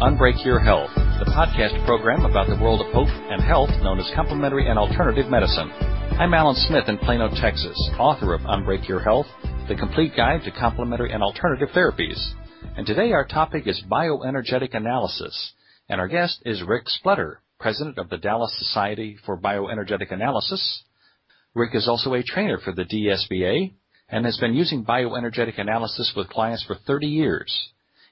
Unbreak Your Health, the podcast program about the world of hope and health known as complementary and alternative medicine. I'm Alan Smith in Plano, Texas, author of Unbreak Your Health, the complete guide to complementary and alternative therapies. And today our topic is bioenergetic analysis, and our guest is Rick Spletter, president of the Dallas Society for Bioenergetic Analysis. Rick is also a trainer for the DSBA and has been using bioenergetic analysis with clients for 30 years.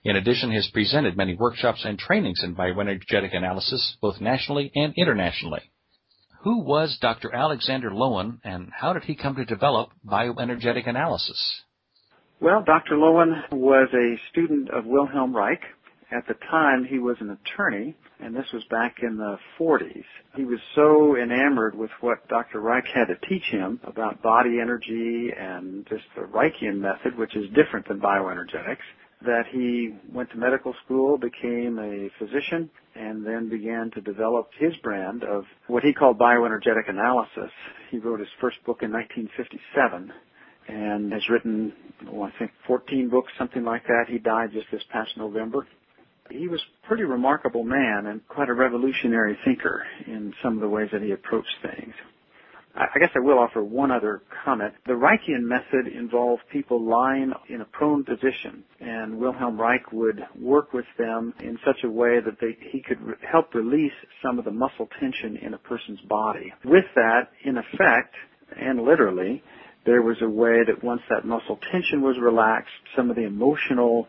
In addition, he has presented many workshops and trainings in bioenergetic analysis, both nationally and internationally. Who was Dr. Alexander Lowen, and how did he come to develop bioenergetic analysis? Well, Dr. Lowen was a student of Wilhelm Reich. At the time, he was an attorney, and this was back in the 40s. He was so enamored with what Dr. Reich had to teach him about body energy and just the Reichian method, which is different than bioenergetics, that he went to medical school, became a physician, and then began to develop his brand of what he called bioenergetic analysis. He wrote his first book in 1957 and has written, oh, I think, 14 books, something like that. He died just this past November. He was a pretty remarkable man and quite a revolutionary thinker in some of the ways that he approached things. I guess I will offer one other comment. The Reichian method involved people lying in a prone position, and Wilhelm Reich would work with them in such a way that they, he could re- help release some of the muscle tension in a person's body. With that, in effect, and literally, there was a way that once that muscle tension was relaxed, some of the emotional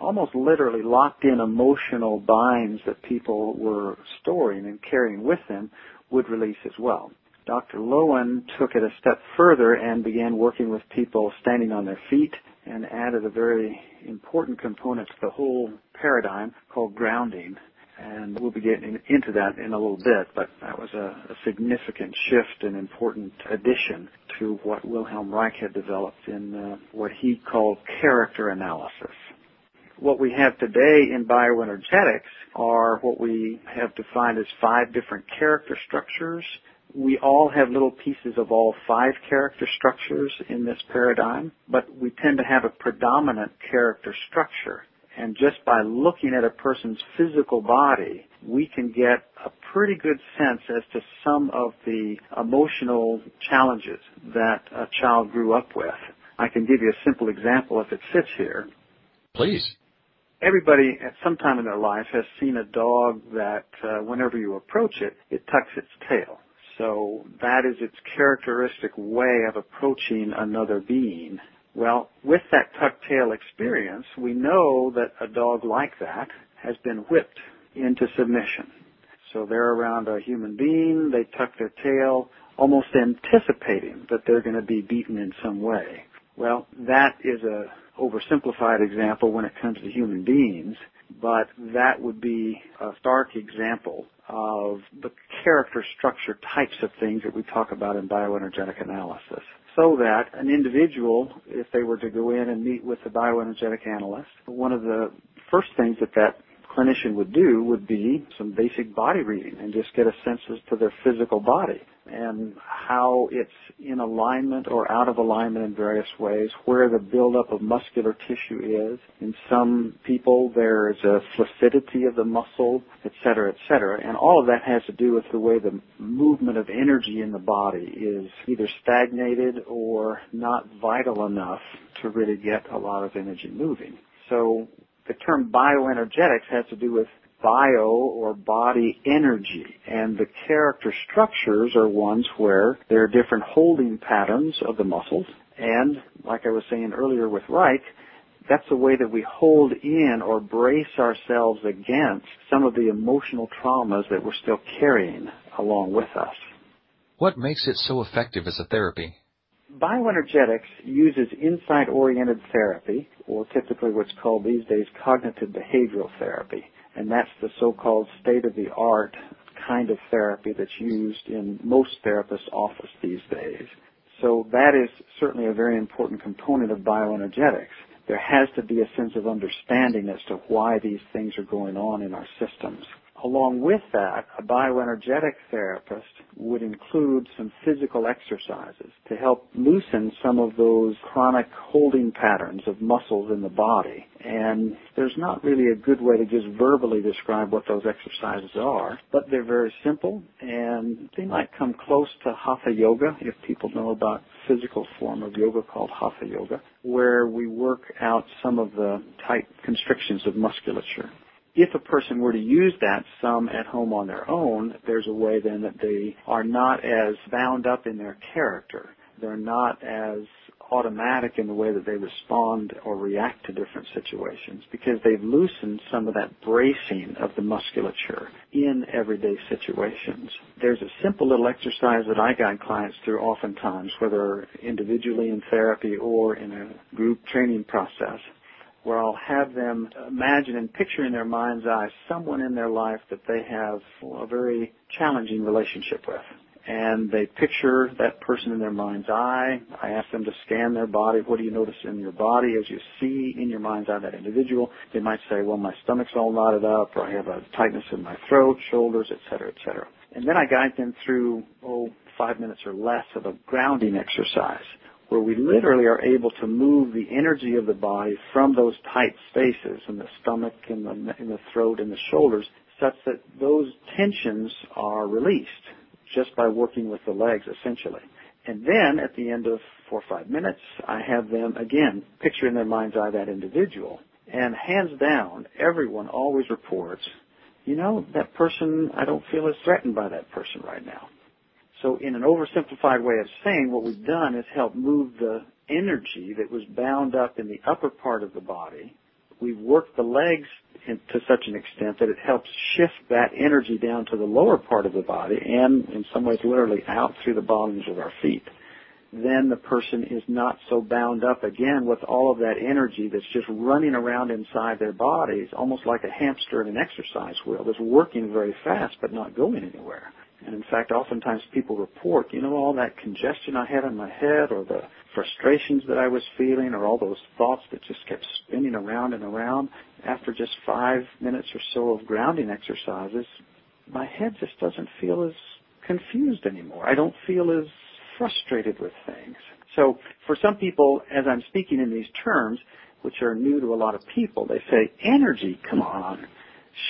almost literally locked in emotional binds that people were storing and carrying with them would release as well. Dr. Lowen took it a step further and began working with people standing on their feet and added a very important component to the whole paradigm called grounding. And we'll be getting into that in a little bit, but that was a, a significant shift and important addition to what Wilhelm Reich had developed in uh, what he called character analysis. What we have today in bioenergetics are what we have defined as five different character structures we all have little pieces of all five character structures in this paradigm, but we tend to have a predominant character structure. And just by looking at a person's physical body, we can get a pretty good sense as to some of the emotional challenges that a child grew up with. I can give you a simple example if it fits here. Please. Everybody at some time in their life has seen a dog that uh, whenever you approach it, it tucks its tail. So that is its characteristic way of approaching another being. Well, with that tuck tail experience, we know that a dog like that has been whipped into submission. So they're around a human being, they tuck their tail, almost anticipating that they're going to be beaten in some way. Well, that is a oversimplified example when it comes to human beings, but that would be a stark example of the character structure types of things that we talk about in bioenergetic analysis. So that an individual, if they were to go in and meet with a bioenergetic analyst, one of the first things that that clinician would do would be some basic body reading and just get a sense as to their physical body and how it's in alignment or out of alignment in various ways, where the buildup of muscular tissue is. In some people, there is a flaccidity of the muscle, et cetera, et cetera. And all of that has to do with the way the movement of energy in the body is either stagnated or not vital enough to really get a lot of energy moving. So the term bioenergetics has to do with bio or body energy and the character structures are ones where there are different holding patterns of the muscles and like I was saying earlier with Reich, that's a way that we hold in or brace ourselves against some of the emotional traumas that we're still carrying along with us. What makes it so effective as a therapy? Bioenergetics uses insight-oriented therapy, or typically what's called these days cognitive behavioral therapy and that's the so-called state-of-the-art kind of therapy that's used in most therapists' office these days. So that is certainly a very important component of bioenergetics. There has to be a sense of understanding as to why these things are going on in our systems. Along with that, a bioenergetic therapist would include some physical exercises to help loosen some of those chronic holding patterns of muscles in the body. And there's not really a good way to just verbally describe what those exercises are, but they're very simple and they might come close to hatha yoga if people know about physical form of yoga called hatha yoga, where we work out some of the tight constrictions of musculature if a person were to use that some at home on their own, there's a way then that they are not as bound up in their character. They're not as automatic in the way that they respond or react to different situations because they've loosened some of that bracing of the musculature in everyday situations. There's a simple little exercise that I guide clients through oftentimes, whether individually in therapy or in a group training process where I'll have them imagine and picture in their mind's eye someone in their life that they have a very challenging relationship with. And they picture that person in their mind's eye. I ask them to scan their body. What do you notice in your body as you see in your mind's eye that individual? They might say, well, my stomach's all knotted up, or I have a tightness in my throat, shoulders, etc., etc. And then I guide them through, oh, five minutes or less of a grounding exercise where we literally are able to move the energy of the body from those tight spaces in the stomach and the, in the throat and the shoulders such that those tensions are released just by working with the legs essentially. And then at the end of four or five minutes, I have them again picture in their mind's eye that individual. And hands down, everyone always reports, you know, that person, I don't feel as threatened by that person right now. So in an oversimplified way of saying, what we've done is help move the energy that was bound up in the upper part of the body. We've worked the legs in, to such an extent that it helps shift that energy down to the lower part of the body and in some ways literally out through the bottoms of our feet. Then the person is not so bound up again with all of that energy that's just running around inside their bodies, almost like a hamster in an exercise wheel that's working very fast but not going anywhere. And in fact, oftentimes people report, you know, all that congestion I had in my head or the frustrations that I was feeling or all those thoughts that just kept spinning around and around. After just five minutes or so of grounding exercises, my head just doesn't feel as confused anymore. I don't feel as frustrated with things. So for some people, as I'm speaking in these terms, which are new to a lot of people, they say, energy, come on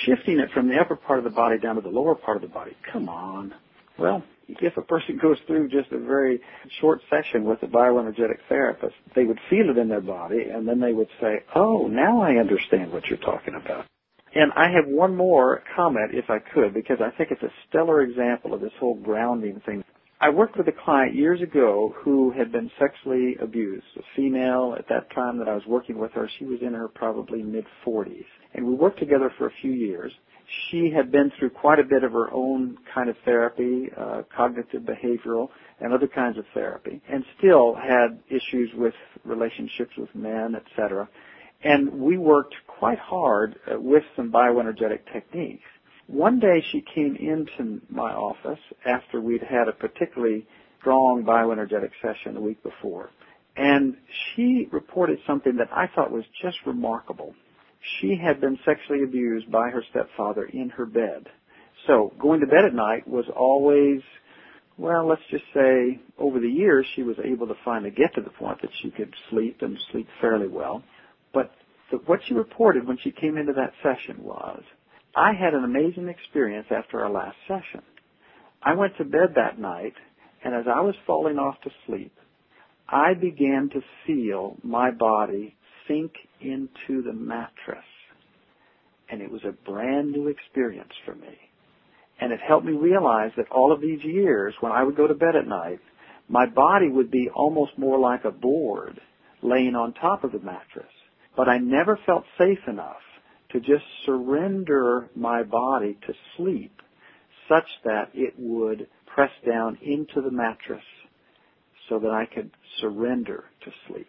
shifting it from the upper part of the body down to the lower part of the body. Come on. Well, if a person goes through just a very short session with a bioenergetic therapist, they would feel it in their body and then they would say, oh, now I understand what you're talking about. And I have one more comment, if I could, because I think it's a stellar example of this whole grounding thing. I worked with a client years ago who had been sexually abused. A female at that time that I was working with her, she was in her probably mid 40s and we worked together for a few years. She had been through quite a bit of her own kind of therapy, uh, cognitive behavioral, and other kinds of therapy, and still had issues with relationships with men, etc. And we worked quite hard uh, with some bioenergetic techniques. One day she came into my office after we'd had a particularly strong bioenergetic session the week before. And she reported something that I thought was just remarkable she had been sexually abused by her stepfather in her bed. So going to bed at night was always, well, let's just say over the years she was able to finally get to the point that she could sleep and sleep fairly well. But the, what she reported when she came into that session was, I had an amazing experience after our last session. I went to bed that night and as I was falling off to sleep, I began to feel my body sink into the mattress. And it was a brand new experience for me. And it helped me realize that all of these years, when I would go to bed at night, my body would be almost more like a board laying on top of the mattress. But I never felt safe enough to just surrender my body to sleep such that it would press down into the mattress so that I could surrender to sleep.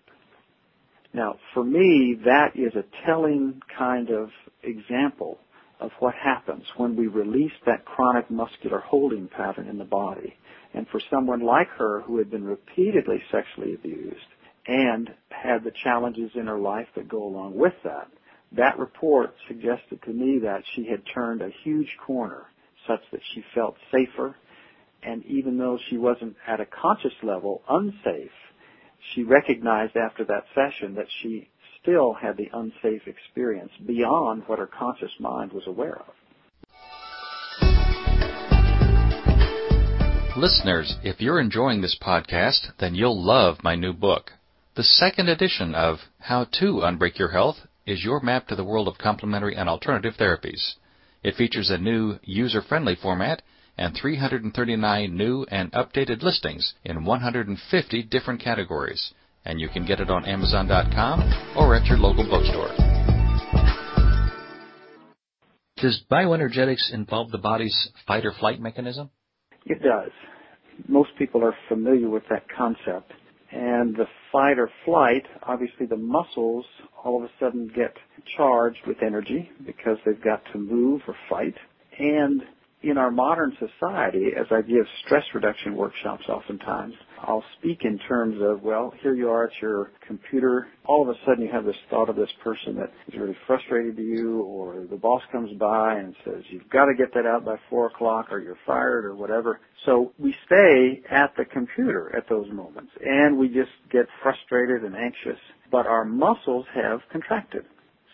Now, for me, that is a telling kind of example of what happens when we release that chronic muscular holding pattern in the body. And for someone like her who had been repeatedly sexually abused and had the challenges in her life that go along with that, That report suggested to me that she had turned a huge corner such that she felt safer and even though she wasn't at a conscious level unsafe, she recognized after that session that she still had the unsafe experience beyond what her conscious mind was aware of. Listeners, if you're enjoying this podcast, then you'll love my new book. The second edition of How to Unbreak Your Health is your map to the world of complementary and alternative therapies. It features a new user-friendly format and 339 new and updated listings in 150 different categories. And you can get it on Amazon.com or at your local bookstore. Does bioenergetics involve the body's fight or flight mechanism? It does. Most people are familiar with that concept. And the fight or flight, obviously the muscles all of a sudden get charged with energy because they've got to move or fight. And in our modern society, as I give stress reduction workshops oftentimes, I'll speak in terms of, well, here you are at your computer. All of a sudden you have this thought of this person that is really frustrated to you or the boss comes by and says, you've got to get that out by four o'clock or you're fired or whatever. So we stay at the computer at those moments and we just get frustrated and anxious, but our muscles have contracted.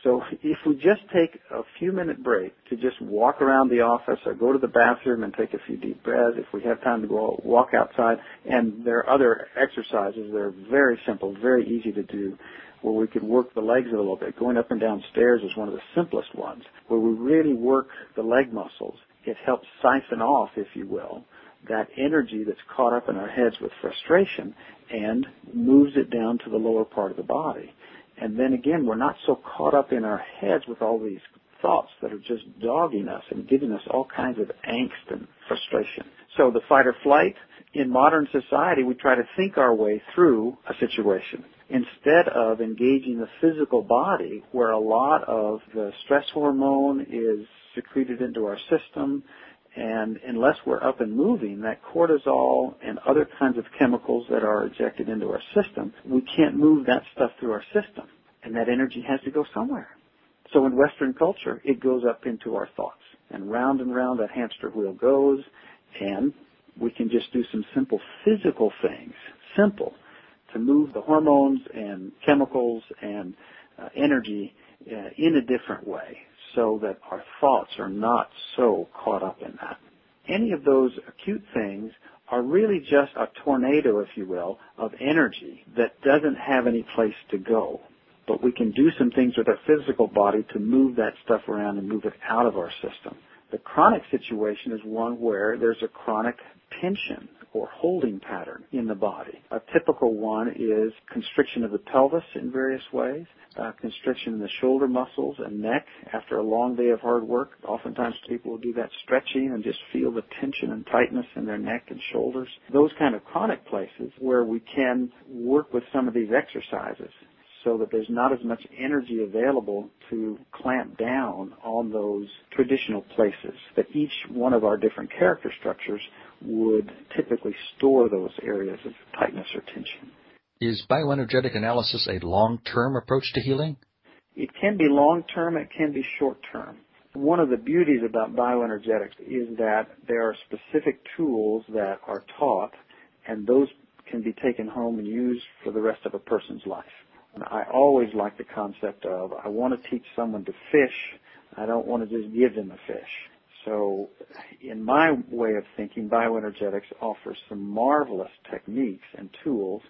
So if we just take a few minute break to just walk around the office or go to the bathroom and take a few deep breaths, if we have time to go walk outside, and there are other exercises that are very simple, very easy to do, where we could work the legs a little bit. Going up and down stairs is one of the simplest ones, where we really work the leg muscles. It helps siphon off, if you will, that energy that's caught up in our heads with frustration and moves it down to the lower part of the body. And then again, we're not so caught up in our heads with all these thoughts that are just dogging us and giving us all kinds of angst and frustration. So the fight or flight, in modern society, we try to think our way through a situation instead of engaging the physical body where a lot of the stress hormone is secreted into our system and unless we're up and moving, that cortisol and other kinds of chemicals that are ejected into our system, we can't move that stuff through our system. And that energy has to go somewhere. So in Western culture, it goes up into our thoughts. And round and round that hamster wheel goes, and we can just do some simple physical things, simple, to move the hormones and chemicals and uh, energy uh, in a different way so that our thoughts are not so caught up in that. Any of those acute things are really just a tornado, if you will, of energy that doesn't have any place to go. But we can do some things with our physical body to move that stuff around and move it out of our system. The chronic situation is one where there's a chronic tension or holding pattern in the body. A typical one is constriction of the pelvis in various ways, uh, constriction in the shoulder muscles and neck after a long day of hard work. Oftentimes people will do that stretching and just feel the tension and tightness in their neck and shoulders. Those kind of chronic places where we can work with some of these exercises so that there's not as much energy available to clamp down on those traditional places that each one of our different character structures would typically store those areas of tightness or tension. Is bioenergetic analysis a long-term approach to healing? It can be long-term, it can be short-term. One of the beauties about bioenergetics is that there are specific tools that are taught and those can be taken home and used for the rest of a person's life. I always like the concept of I want to teach someone to fish. I don't want to just give them a fish. So in my way of thinking, bioenergetics offers some marvelous techniques and tools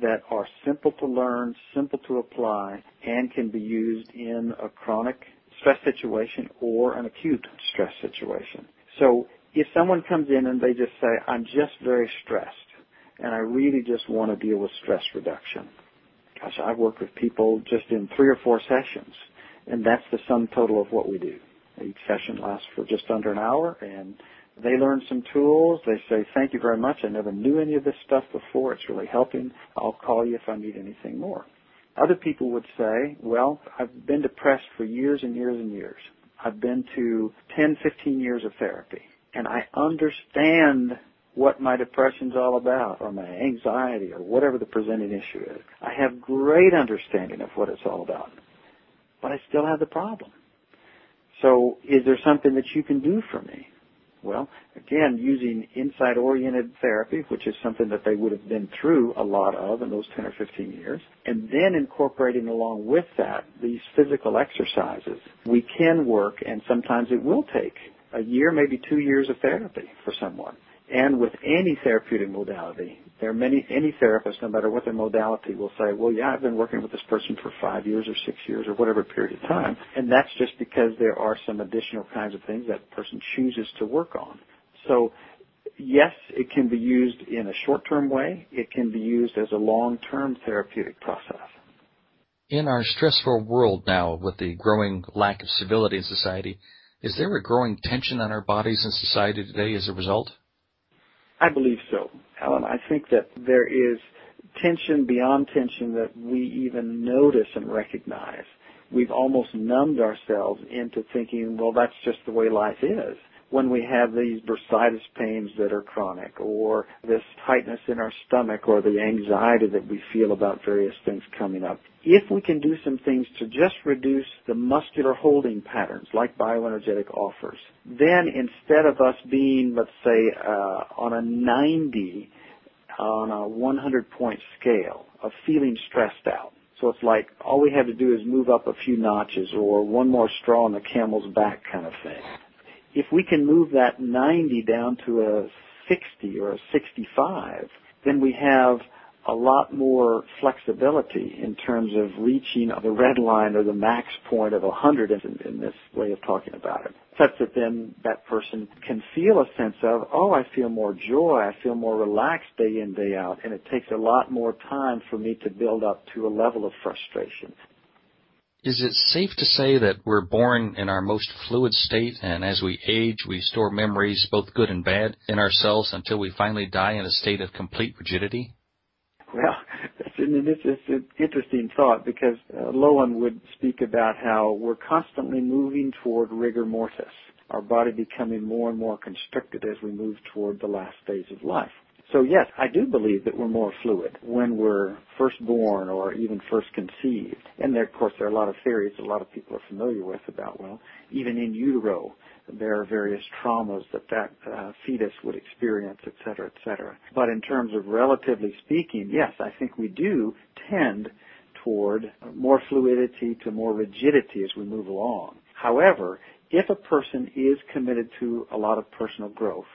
that are simple to learn, simple to apply, and can be used in a chronic stress situation or an acute stress situation. So if someone comes in and they just say, I'm just very stressed and I really just want to deal with stress reduction. Gosh, I've worked with people just in three or four sessions and that's the sum total of what we do. Each session lasts for just under an hour and they learn some tools. They say, thank you very much. I never knew any of this stuff before. It's really helping. I'll call you if I need anything more. Other people would say, well, I've been depressed for years and years and years. I've been to 10, 15 years of therapy and I understand what my depression's all about or my anxiety or whatever the presenting issue is. I have great understanding of what it's all about. but I still have the problem. So is there something that you can do for me? Well, again, using insight-oriented therapy, which is something that they would have been through a lot of in those 10 or 15 years, and then incorporating along with that these physical exercises, we can work, and sometimes it will take a year, maybe two years of therapy for someone. And with any therapeutic modality, there are many, any therapist, no matter what their modality, will say, well, yeah, I've been working with this person for five years or six years or whatever period of time. And that's just because there are some additional kinds of things that person chooses to work on. So yes, it can be used in a short-term way. It can be used as a long-term therapeutic process. In our stressful world now, with the growing lack of civility in society, is there a growing tension on our bodies and society today as a result? I believe so, Alan. I think that there is tension beyond tension that we even notice and recognize. We've almost numbed ourselves into thinking, well, that's just the way life is when we have these bursitis pains that are chronic or this tightness in our stomach or the anxiety that we feel about various things coming up. If we can do some things to just reduce the muscular holding patterns like bioenergetic offers, then instead of us being, let's say, uh, on a 90 on a 100 point scale of feeling stressed out, so it's like all we have to do is move up a few notches or one more straw in the camel's back kind of thing if we can move that 90 down to a 60 or a 65, then we have a lot more flexibility in terms of reaching the red line or the max point of 100 in, in this way of talking about it. Such that then that person can feel a sense of, oh, I feel more joy, I feel more relaxed day in, day out, and it takes a lot more time for me to build up to a level of frustration. Is it safe to say that we're born in our most fluid state, and as we age, we store memories, both good and bad, in ourselves until we finally die in a state of complete rigidity? Well, an, it's an interesting thought because uh, Lowen would speak about how we're constantly moving toward rigor mortis, our body becoming more and more constricted as we move toward the last stage of life. So yes, I do believe that we're more fluid when we're first born or even first conceived. And there, of course, there are a lot of theories a lot of people are familiar with about, well, even in utero, there are various traumas that that uh, fetus would experience, et cetera, et cetera. But in terms of relatively speaking, yes, I think we do tend toward more fluidity to more rigidity as we move along. However, if a person is committed to a lot of personal growth,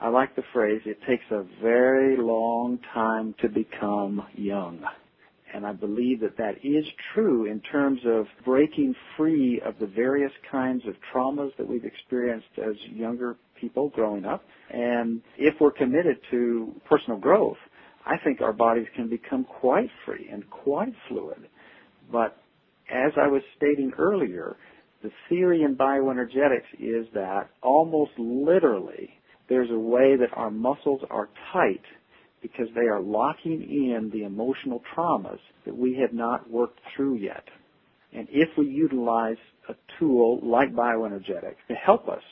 I like the phrase, it takes a very long time to become young. And I believe that that is true in terms of breaking free of the various kinds of traumas that we've experienced as younger people growing up. And if we're committed to personal growth, I think our bodies can become quite free and quite fluid. But as I was stating earlier, the theory in bioenergetics is that almost literally there's a way that our muscles are tight because they are locking in the emotional traumas that we have not worked through yet. And if we utilize a tool like bioenergetics to help us,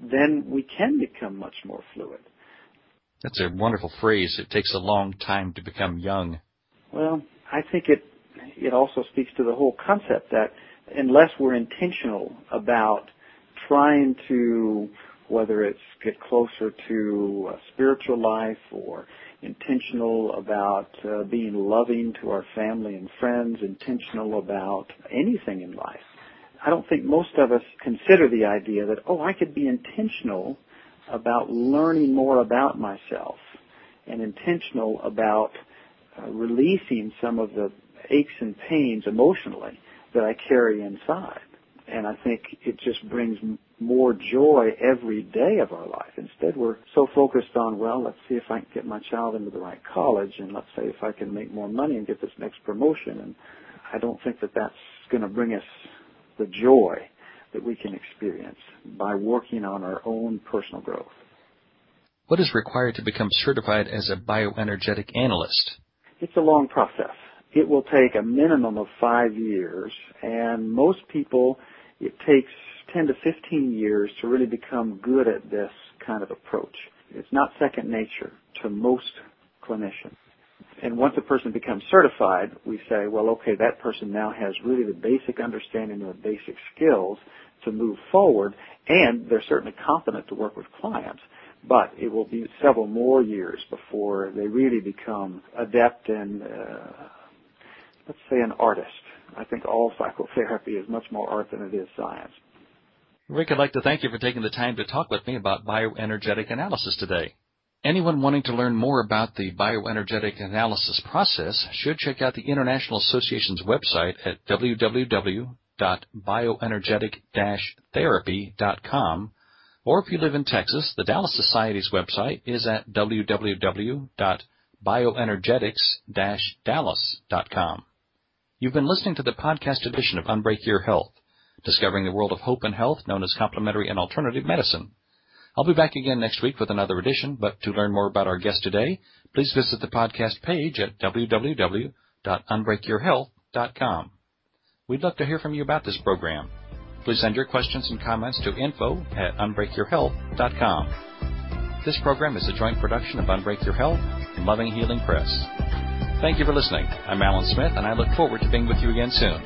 then we can become much more fluid. That's a wonderful phrase. It takes a long time to become young. Well, I think it it also speaks to the whole concept that unless we're intentional about trying to whether it's get closer to a spiritual life or intentional about uh, being loving to our family and friends, intentional about anything in life. I don't think most of us consider the idea that, oh, I could be intentional about learning more about myself and intentional about uh, releasing some of the aches and pains emotionally that I carry inside. And I think it just brings more joy every day of our life. Instead, we're so focused on, well, let's see if I can get my child into the right college, and let's say if I can make more money and get this next promotion. And I don't think that that's going to bring us the joy that we can experience by working on our own personal growth. What is required to become certified as a bioenergetic analyst? It's a long process. It will take a minimum of five years, and most people, it takes 10 to 15 years to really become good at this kind of approach. It's not second nature to most clinicians. And once a person becomes certified, we say, well, okay, that person now has really the basic understanding of the basic skills to move forward, and they're certainly competent to work with clients. But it will be several more years before they really become adept and, uh, let's say, an artist. I think all psychotherapy is much more art than it is science. Rick, I'd like to thank you for taking the time to talk with me about bioenergetic analysis today. Anyone wanting to learn more about the bioenergetic analysis process should check out the International Association's website at www.bioenergetic-therapy.com. Or if you live in Texas, the Dallas Society's website is at www.bioenergetics-dallas.com. You've been listening to the podcast edition of Unbreak Your Health, discovering the world of hope and health known as complementary and alternative medicine. I'll be back again next week with another edition, but to learn more about our guest today, please visit the podcast page at www.unbreakyourhealth.com. We'd love to hear from you about this program. Please send your questions and comments to info at unbreakyourhealth.com. This program is a joint production of Unbreak Your Health and Loving Healing Press. Thank you for listening. I'm Alan Smith, and I look forward to being with you again soon.